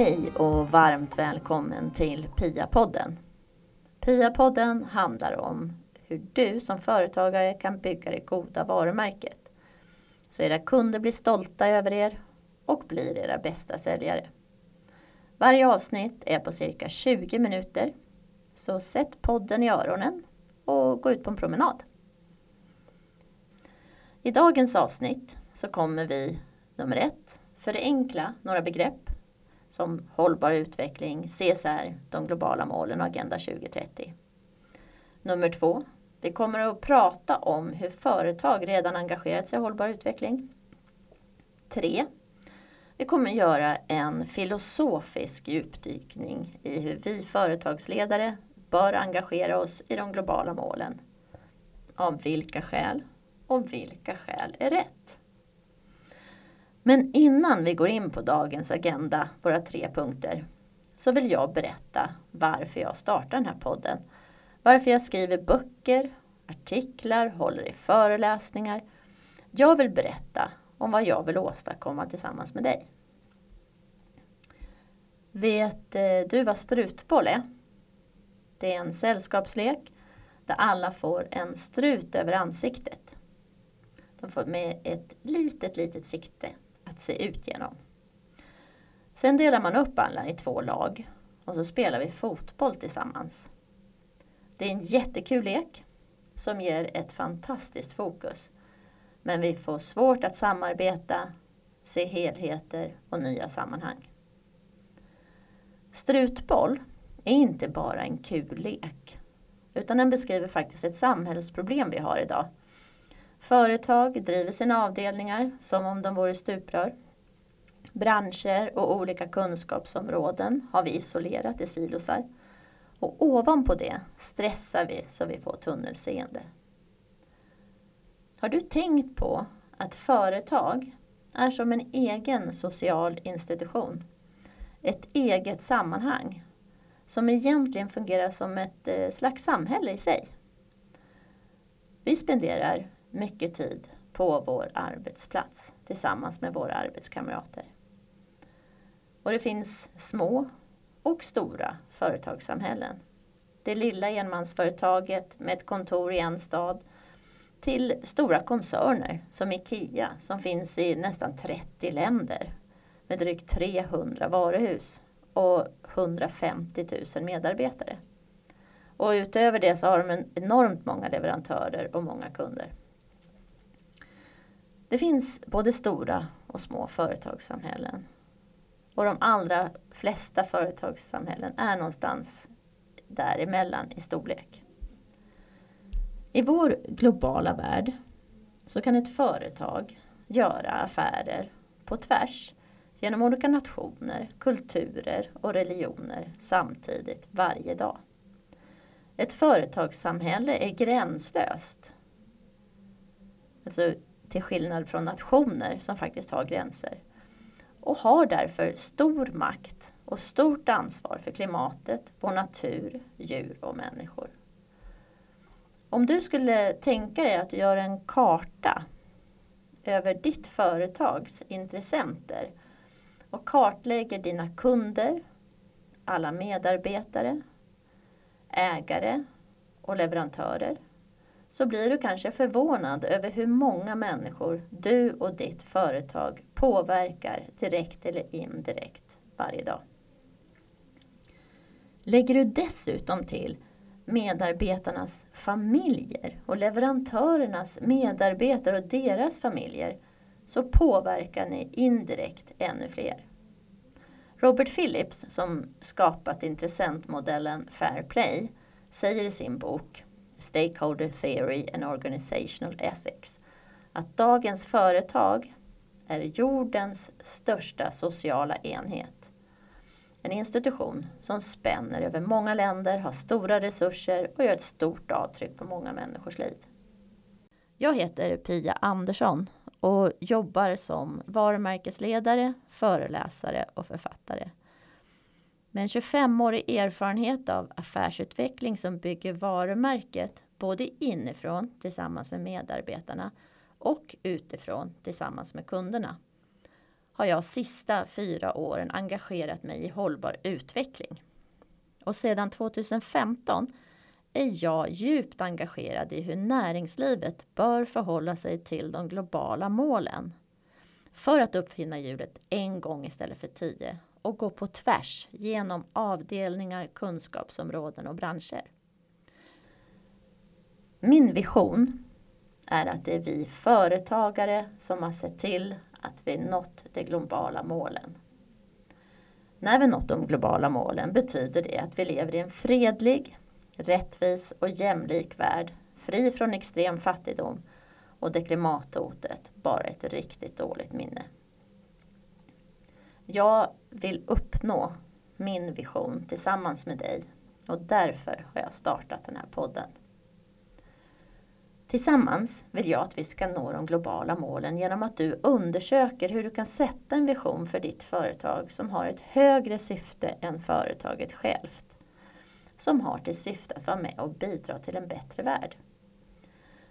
Hej och varmt välkommen till PIA-podden. PIA-podden handlar om hur du som företagare kan bygga det goda varumärket. Så era kunder blir stolta över er och blir era bästa säljare. Varje avsnitt är på cirka 20 minuter. Så sätt podden i öronen och gå ut på en promenad. I dagens avsnitt så kommer vi nummer ett förenkla några begrepp som hållbar utveckling, CSR, de globala målen och Agenda 2030. Nummer två, vi kommer att prata om hur företag redan engagerat sig i hållbar utveckling. Tre, vi kommer göra en filosofisk djupdykning i hur vi företagsledare bör engagera oss i de globala målen. Av vilka skäl och vilka skäl är rätt? Men innan vi går in på dagens agenda, våra tre punkter, så vill jag berätta varför jag startar den här podden. Varför jag skriver böcker, artiklar, håller i föreläsningar. Jag vill berätta om vad jag vill åstadkomma tillsammans med dig. Vet eh, du vad strutboll är? Det är en sällskapslek där alla får en strut över ansiktet. De får med ett litet, litet sikte att se ut genom. Sen delar man upp alla i två lag och så spelar vi fotboll tillsammans. Det är en jättekul lek som ger ett fantastiskt fokus. Men vi får svårt att samarbeta, se helheter och nya sammanhang. Strutboll är inte bara en kul lek utan den beskriver faktiskt ett samhällsproblem vi har idag Företag driver sina avdelningar som om de vore stuprör. Branscher och olika kunskapsområden har vi isolerat i silosar. Och ovanpå det stressar vi så vi får tunnelseende. Har du tänkt på att företag är som en egen social institution? Ett eget sammanhang som egentligen fungerar som ett eh, slags samhälle i sig. Vi spenderar mycket tid på vår arbetsplats tillsammans med våra arbetskamrater. Och det finns små och stora företagssamhällen. Det lilla enmansföretaget med ett kontor i en stad till stora koncerner som IKEA som finns i nästan 30 länder med drygt 300 varuhus och 150 000 medarbetare. Och utöver det så har de enormt många leverantörer och många kunder. Det finns både stora och små företagssamhällen. Och de allra flesta företagssamhällen är någonstans däremellan i storlek. I vår globala värld så kan ett företag göra affärer på tvärs genom olika nationer, kulturer och religioner samtidigt varje dag. Ett företagssamhälle är gränslöst. Alltså till skillnad från nationer som faktiskt har gränser. Och har därför stor makt och stort ansvar för klimatet, vår natur, djur och människor. Om du skulle tänka dig att göra en karta över ditt företags intressenter och kartlägger dina kunder, alla medarbetare, ägare och leverantörer så blir du kanske förvånad över hur många människor du och ditt företag påverkar direkt eller indirekt varje dag. Lägger du dessutom till medarbetarnas familjer och leverantörernas medarbetare och deras familjer så påverkar ni indirekt ännu fler. Robert Phillips som skapat intressentmodellen Fair Play säger i sin bok Stakeholder Theory and Organizational Ethics att dagens företag är jordens största sociala enhet. En institution som spänner över många länder, har stora resurser och gör ett stort avtryck på många människors liv. Jag heter Pia Andersson och jobbar som varumärkesledare, föreläsare och författare. Med en 25-årig erfarenhet av affärsutveckling som bygger varumärket både inifrån tillsammans med medarbetarna och utifrån tillsammans med kunderna har jag sista fyra åren engagerat mig i hållbar utveckling. Och sedan 2015 är jag djupt engagerad i hur näringslivet bör förhålla sig till de globala målen. För att uppfinna hjulet en gång istället för tio och gå på tvärs genom avdelningar, kunskapsområden och branscher. Min vision är att det är vi företagare som har sett till att vi nått de globala målen. När vi nått de globala målen betyder det att vi lever i en fredlig, rättvis och jämlik värld, fri från extrem fattigdom och det klimathotet bara ett riktigt dåligt minne. Jag vill uppnå min vision tillsammans med dig och därför har jag startat den här podden. Tillsammans vill jag att vi ska nå de globala målen genom att du undersöker hur du kan sätta en vision för ditt företag som har ett högre syfte än företaget självt. Som har till syfte att vara med och bidra till en bättre värld.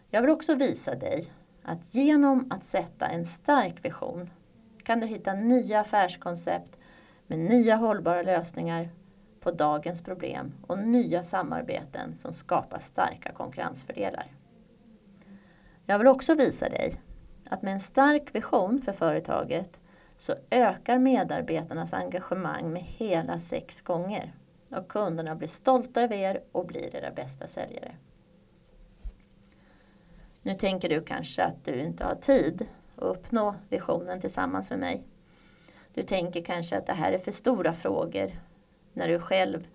Jag vill också visa dig att genom att sätta en stark vision kan du hitta nya affärskoncept med nya hållbara lösningar på dagens problem och nya samarbeten som skapar starka konkurrensfördelar. Jag vill också visa dig att med en stark vision för företaget så ökar medarbetarnas engagemang med hela sex gånger och kunderna blir stolta över er och blir era bästa säljare. Nu tänker du kanske att du inte har tid och uppnå visionen tillsammans med mig. Du tänker kanske att det här är för stora frågor när du själv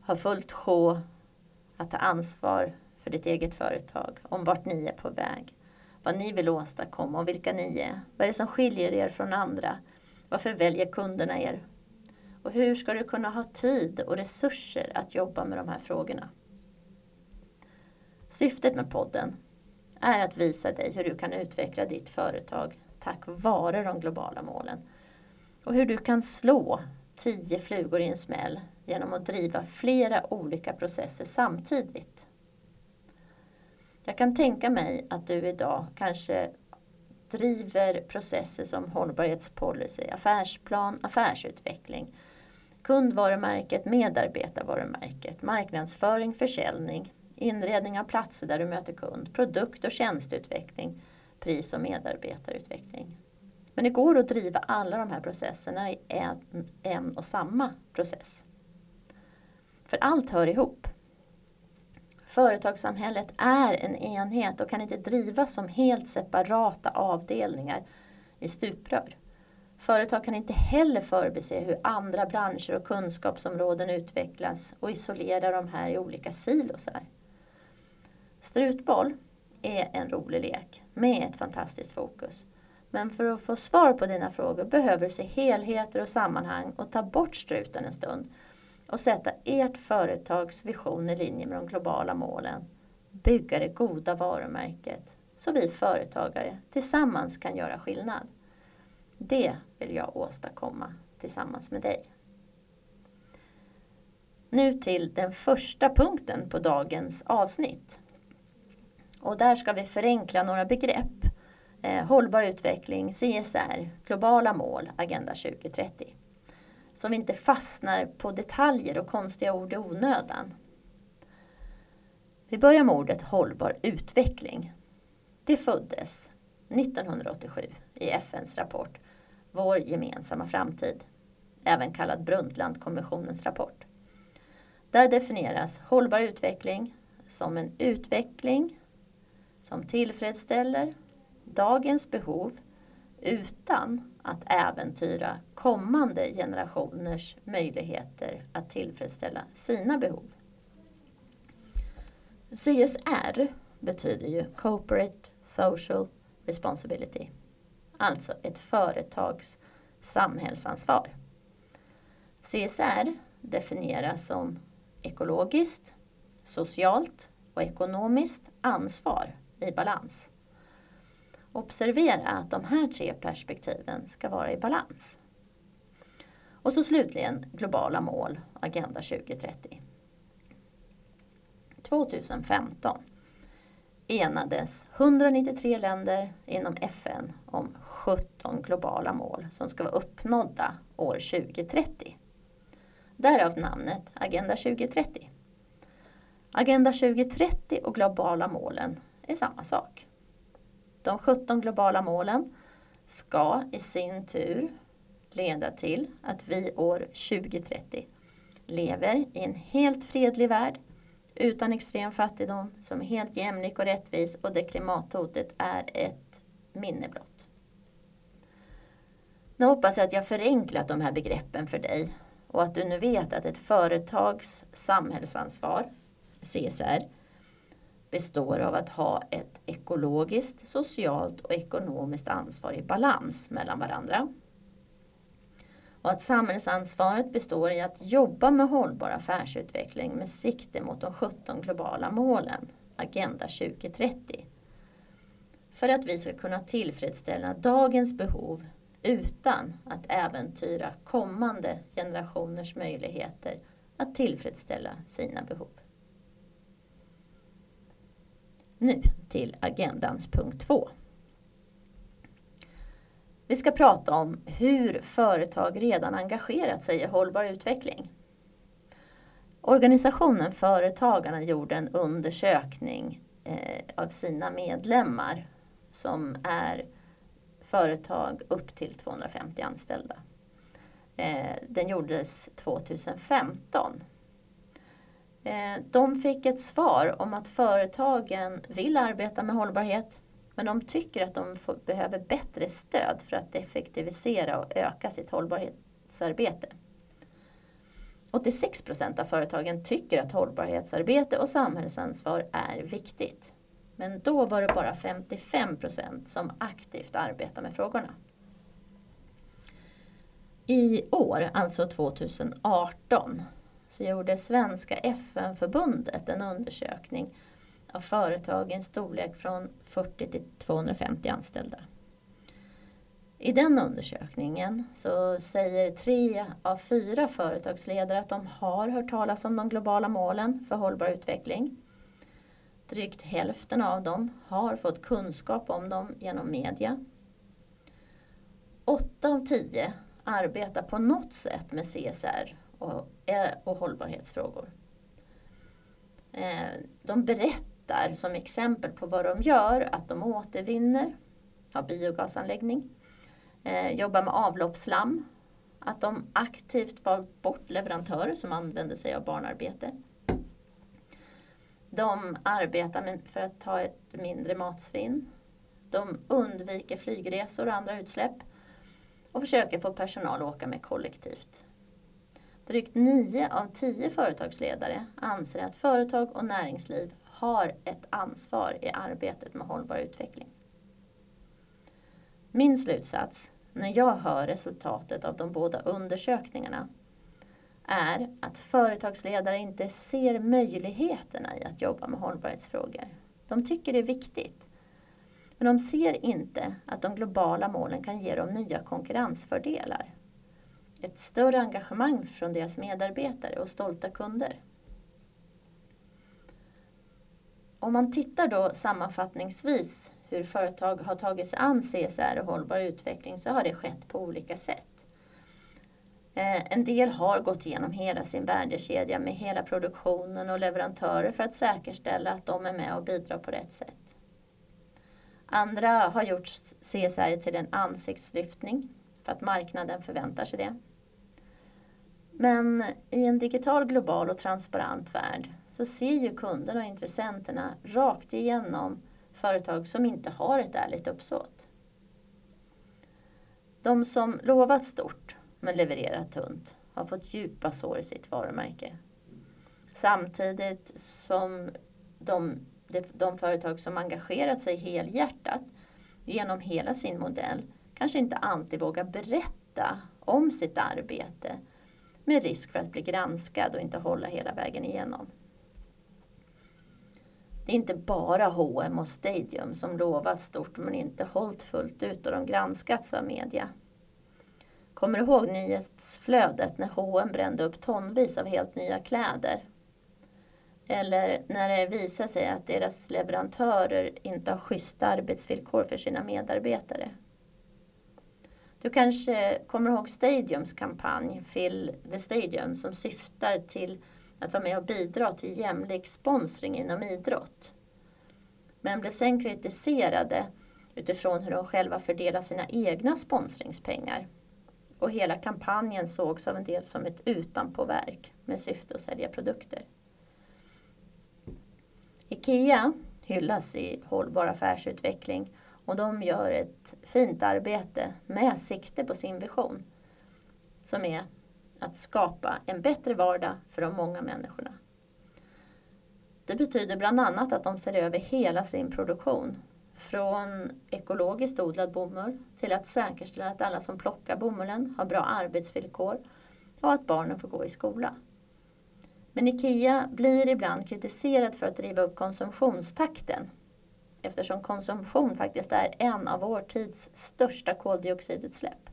har fullt sjå att ta ansvar för ditt eget företag, om vart ni är på väg, vad ni vill åstadkomma och vilka ni är. Vad är det som skiljer er från andra? Varför väljer kunderna er? Och hur ska du kunna ha tid och resurser att jobba med de här frågorna? Syftet med podden är att visa dig hur du kan utveckla ditt företag tack vare de globala målen. Och hur du kan slå tio flugor i en smäll genom att driva flera olika processer samtidigt. Jag kan tänka mig att du idag kanske driver processer som hållbarhetspolicy, affärsplan, affärsutveckling, kundvarumärket, medarbetarvarumärket, marknadsföring, försäljning, inredning av platser där du möter kund, produkt och tjänsteutveckling, pris och medarbetarutveckling. Men det går att driva alla de här processerna i en, en och samma process. För allt hör ihop. Företagssamhället är en enhet och kan inte drivas som helt separata avdelningar i stuprör. Företag kan inte heller förbise hur andra branscher och kunskapsområden utvecklas och isolera de här i olika silosar. Strutboll är en rolig lek med ett fantastiskt fokus. Men för att få svar på dina frågor behöver du se helheter och sammanhang och ta bort struten en stund och sätta ert företags vision i linje med de globala målen. Bygga det goda varumärket så vi företagare tillsammans kan göra skillnad. Det vill jag åstadkomma tillsammans med dig. Nu till den första punkten på dagens avsnitt. Och där ska vi förenkla några begrepp. Eh, hållbar utveckling, CSR, globala mål, Agenda 2030. Så vi inte fastnar på detaljer och konstiga ord i onödan. Vi börjar med ordet hållbar utveckling. Det föddes 1987 i FNs rapport Vår gemensamma framtid, även kallad Brundtlandkommissionens rapport. Där definieras hållbar utveckling som en utveckling som tillfredsställer dagens behov utan att äventyra kommande generationers möjligheter att tillfredsställa sina behov. CSR betyder ju Corporate Social Responsibility, alltså ett företags samhällsansvar. CSR definieras som ekologiskt, socialt och ekonomiskt ansvar i balans. Observera att de här tre perspektiven ska vara i balans. Och så slutligen globala mål, Agenda 2030. 2015. enades 193 länder inom FN om 17 globala mål som ska vara uppnådda år 2030. Därav namnet Agenda 2030. Agenda 2030 och globala målen är samma sak. De 17 globala målen ska i sin tur leda till att vi år 2030 lever i en helt fredlig värld utan extrem fattigdom som är helt jämlik och rättvis och där klimathotet är ett minne blott. Nu hoppas jag att jag förenklat de här begreppen för dig och att du nu vet att ett företags samhällsansvar, CSR, består av att ha ett ekologiskt, socialt och ekonomiskt ansvar i balans mellan varandra. Och att samhällsansvaret består i att jobba med hållbar affärsutveckling med sikte mot de 17 globala målen, Agenda 2030. För att vi ska kunna tillfredsställa dagens behov utan att äventyra kommande generationers möjligheter att tillfredsställa sina behov. Nu till agendans punkt 2. Vi ska prata om hur företag redan engagerat sig i hållbar utveckling. Organisationen Företagarna gjorde en undersökning eh, av sina medlemmar som är företag upp till 250 anställda. Eh, den gjordes 2015. Eh, de fick ett svar om att företagen vill arbeta med hållbarhet men de tycker att de får, behöver bättre stöd för att effektivisera och öka sitt hållbarhetsarbete. 86 procent av företagen tycker att hållbarhetsarbete och samhällsansvar är viktigt. Men då var det bara 55 procent som aktivt arbetar med frågorna. I år, alltså 2018, så gjorde Svenska FN-förbundet en undersökning av företagens storlek från 40 till 250 anställda. I den undersökningen så säger tre av fyra företagsledare att de har hört talas om de globala målen för hållbar utveckling. Drygt hälften av dem har fått kunskap om dem genom media. Åtta av tio arbetar på något sätt med CSR och, Eh, och hållbarhetsfrågor. Eh, de berättar som exempel på vad de gör att de återvinner, har biogasanläggning, eh, jobbar med avloppsslam, att de aktivt valt bort leverantörer som använder sig av barnarbete. De arbetar för att ta ett mindre matsvinn. De undviker flygresor och andra utsläpp och försöker få personal att åka med kollektivt. Drygt 9 av 10 företagsledare anser att företag och näringsliv har ett ansvar i arbetet med hållbar utveckling. Min slutsats när jag hör resultatet av de båda undersökningarna är att företagsledare inte ser möjligheterna i att jobba med hållbarhetsfrågor. De tycker det är viktigt. Men de ser inte att de globala målen kan ge dem nya konkurrensfördelar. Ett större engagemang från deras medarbetare och stolta kunder. Om man tittar då sammanfattningsvis hur företag har tagit sig an CSR och hållbar utveckling så har det skett på olika sätt. Eh, en del har gått igenom hela sin värdekedja med hela produktionen och leverantörer för att säkerställa att de är med och bidrar på rätt sätt. Andra har gjort CSR till en ansiktslyftning för att marknaden förväntar sig det. Men i en digital, global och transparent värld så ser ju kunderna och intressenterna rakt igenom företag som inte har ett ärligt uppsåt. De som lovat stort men levererat tunt har fått djupa sår i sitt varumärke. Samtidigt som de, de, företag som engagerat sig helhjärtat genom hela sin modell kanske inte alltid vågar berätta om sitt arbete med risk för att bli granskad och inte hålla hela vägen igenom. Det är inte bara H&M och Stadium som lovat stort men inte hållit fullt ut och de granskats av media. Kommer du ihåg nyhetsflödet när H&M brände upp tonvis av helt nya kläder? Eller när det visar sig att deras leverantörer inte har schyssta arbetsvillkor för sina medarbetare. Du kanske kommer ihåg Stadiums kampanj Fill the Stadium som syftar till att vara med och bidra till jämlik sponsring inom idrott. Men blev sen kritiserade utifrån hur de själva fördelar sina egna sponsringspengar. Och hela kampanjen sågs av en del som ett utanpåverk med syfte att sälja produkter. IKEA hyllas i hållbar affärsutveckling och de gör ett fint arbete med sikte på sin vision som är att skapa en bättre vardag för de många människorna. Det betyder bland annat att de ser över hela sin produktion. Från ekologiskt odlad bomull till att säkerställa att alla som plockar bomullen har bra arbetsvillkor och att barnen får gå i skola. Men IKEA blir ibland kritiserad för att driva upp konsumtionstakten eftersom konsumtion faktiskt är en av vår tids största koldioxidutsläpp.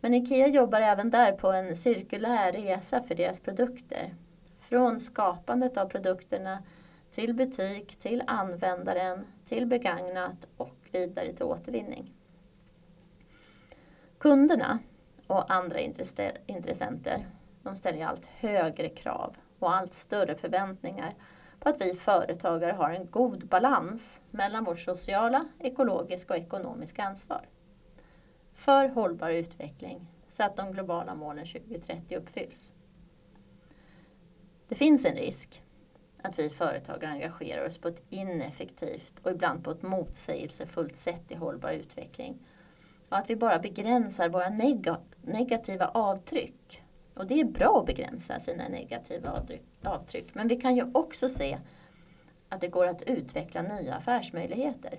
Men IKEA jobbar även där på en cirkulär resa för deras produkter. Från skapandet av produkterna till butik, till användaren, till begagnat och vidare till återvinning. Kunderna och andra intressenter de ställer allt högre krav och allt större förväntningar och att vi företagare har en god balans mellan vårt sociala, ekologiska och ekonomiska ansvar. För hållbar utveckling så att de globala målen 2030 uppfylls. Det finns en risk att vi företagare engagerar oss på ett ineffektivt och ibland på ett motsägelsefullt sätt i hållbar utveckling. Och att vi bara begränsar våra neg negativa avtryck och det är bra att begränsa sina negativa avtryck. Men vi kan ju också se att det går att utveckla nya affärsmöjligheter.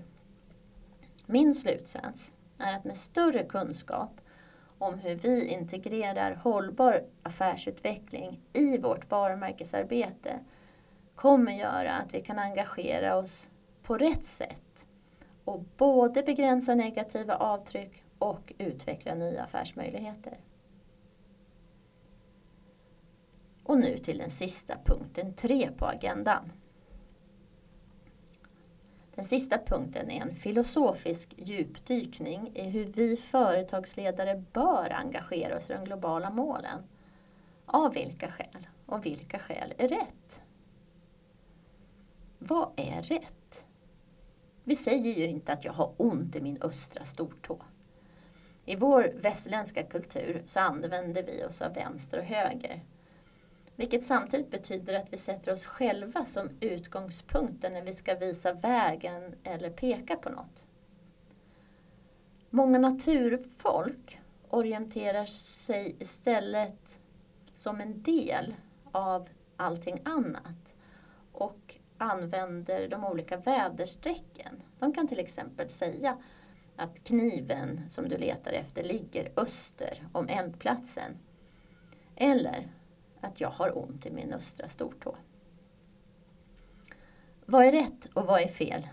Min slutsats är att med större kunskap om hur vi integrerar hållbar affärsutveckling i vårt varumärkesarbete kommer göra att vi kan engagera oss på rätt sätt och både begränsa negativa avtryck och utveckla nya affärsmöjligheter. Och nu till den sista punkten, tre på agendan. Den sista punkten är en filosofisk djupdykning i hur vi företagsledare bör engagera oss i de globala målen. Av vilka skäl? Och vilka skäl är rätt? Vad är rätt? Vi säger ju inte att jag har ont i min östra stortå. I vår västerländska kultur så använder vi oss av vänster och höger vilket samtidigt betyder att vi sätter oss själva som utgångspunkten när vi ska visa vägen eller peka på något. Många naturfolk orienterar sig istället som en del av allting annat och använder de olika väderstrecken. De kan till exempel säga att kniven som du letar efter ligger öster om eldplatsen. Eller att jag har ont i min östra stortå. Vad är rätt och vad är fel?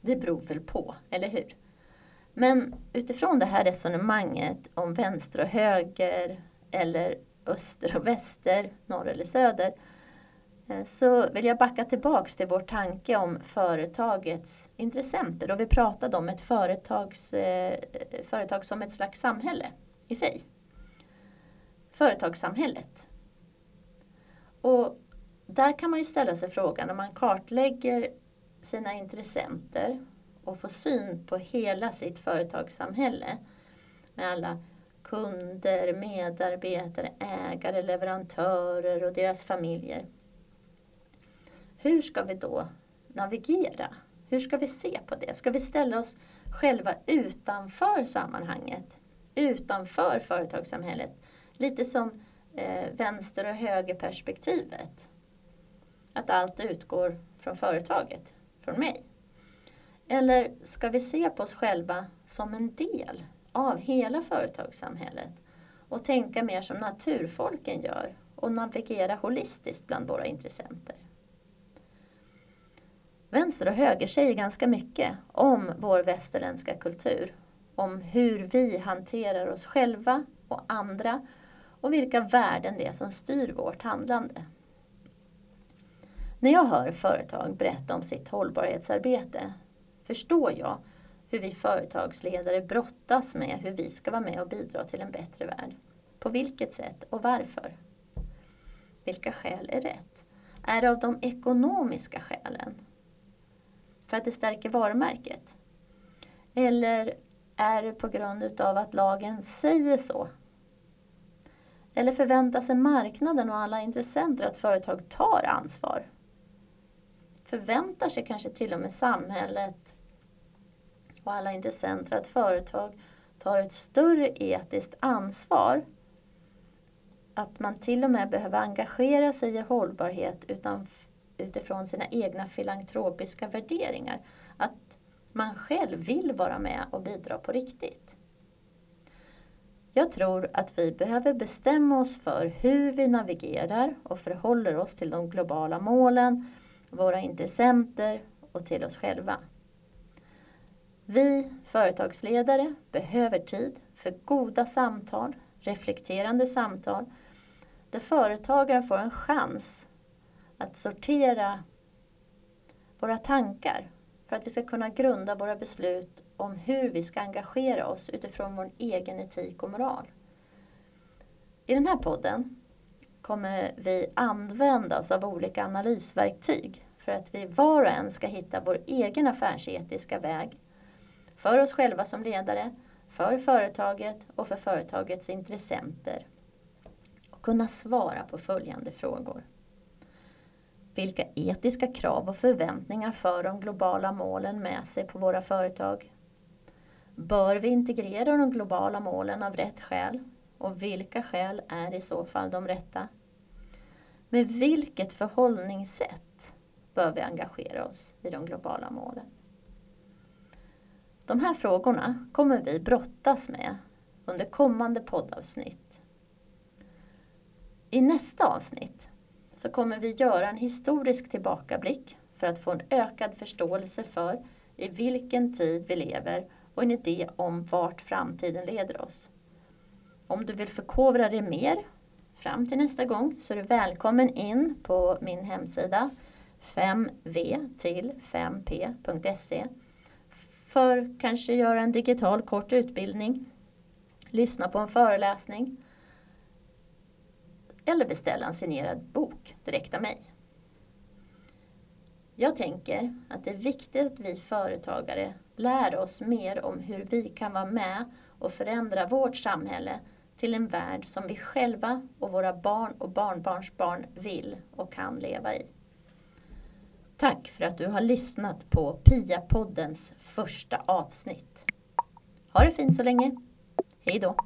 Det beror väl på, eller hur? Men utifrån det här resonemanget om vänster och höger eller öster och väster, norr eller söder eh, så vill jag backa tillbaks till vår tanke om företagets intressenter då vi pratade om ett företags, eh, företag som ett slags samhälle i sig. Företagssamhället och där kan man ju ställa sig frågan när man kartlägger sina intressenter och får syn på hela sitt företagssamhälle med alla kunder, medarbetare, ägare, leverantörer och deras familjer. Hur ska vi då navigera? Hur ska vi se på det? Ska vi ställa oss själva utanför sammanhanget? Utanför företagssamhället? Lite som eh, vänster och högerperspektivet. Att allt utgår från företaget, från mig. Eller ska vi se på oss själva som en del av hela företagssamhället och tänka mer som naturfolken gör och navigera holistiskt bland våra intressenter? Vänster och höger säger ganska mycket om vår västerländska kultur, om hur vi hanterar oss själva och andra och vilka värden det är som styr vårt handlande. När jag hör företag berätta om sitt hållbarhetsarbete förstår jag hur vi företagsledare brottas med hur vi ska vara med och bidra till en bättre värld. På vilket sätt och varför? Vilka skäl är rätt? Är det av de ekonomiska skälen? För att det stärker varumärket? Eller är det på grund utav att lagen säger så? Eller förväntar sig marknaden och alla intressenter att företag tar ansvar? Förväntar sig kanske till och med samhället och alla intressenter att företag tar ett större etiskt ansvar att man till och med behöver engagera sig i hållbarhet utan, utifrån sina egna filantropiska värderingar. Att man själv vill vara med och bidra på riktigt. Jag tror att vi behöver bestämma oss för hur vi navigerar och förhåller oss till de globala målen, våra intressenter och till oss själva. Vi företagsledare behöver tid för goda samtal, reflekterande samtal där företagaren får en chans att sortera våra tankar för att vi ska kunna grunda våra beslut om hur vi ska engagera oss utifrån vår egen etik och moral. I den här podden kommer vi använda oss av olika analysverktyg för att vi var och en ska hitta vår egen affärsetiska väg för oss själva som ledare, för företaget och för företagets intressenter och kunna svara på följande frågor. Vilka etiska krav och förväntningar för de globala målen med sig på våra företag? Bör vi integrera de globala målen av rätt skäl? Och vilka skäl är i så fall de rätta? Med vilket förhållningssätt bör vi engagera oss i de globala målen? De här frågorna kommer vi brottas med under kommande poddavsnitt. I nästa avsnitt så kommer vi göra en historisk tillbakablick för att få en ökad förståelse för i vilken tid vi lever och en idé om vart framtiden leder oss. Om du vill förkovra dig mer fram till nästa gång så är du välkommen in på min hemsida 5v till 5p.se för kanske göra en digital kort utbildning, lyssna på en föreläsning eller beställa en signerad bok direkt av mig. Jag tänker att det är viktigt att vi företagare lär oss mer om hur vi kan vara med och förändra vårt samhälle till en värld som vi själva och våra barn och barnbarnsbarn vill och kan leva i. Tack för att du har lyssnat på Pia-poddens första avsnitt. Ha det fint så länge. Hej då!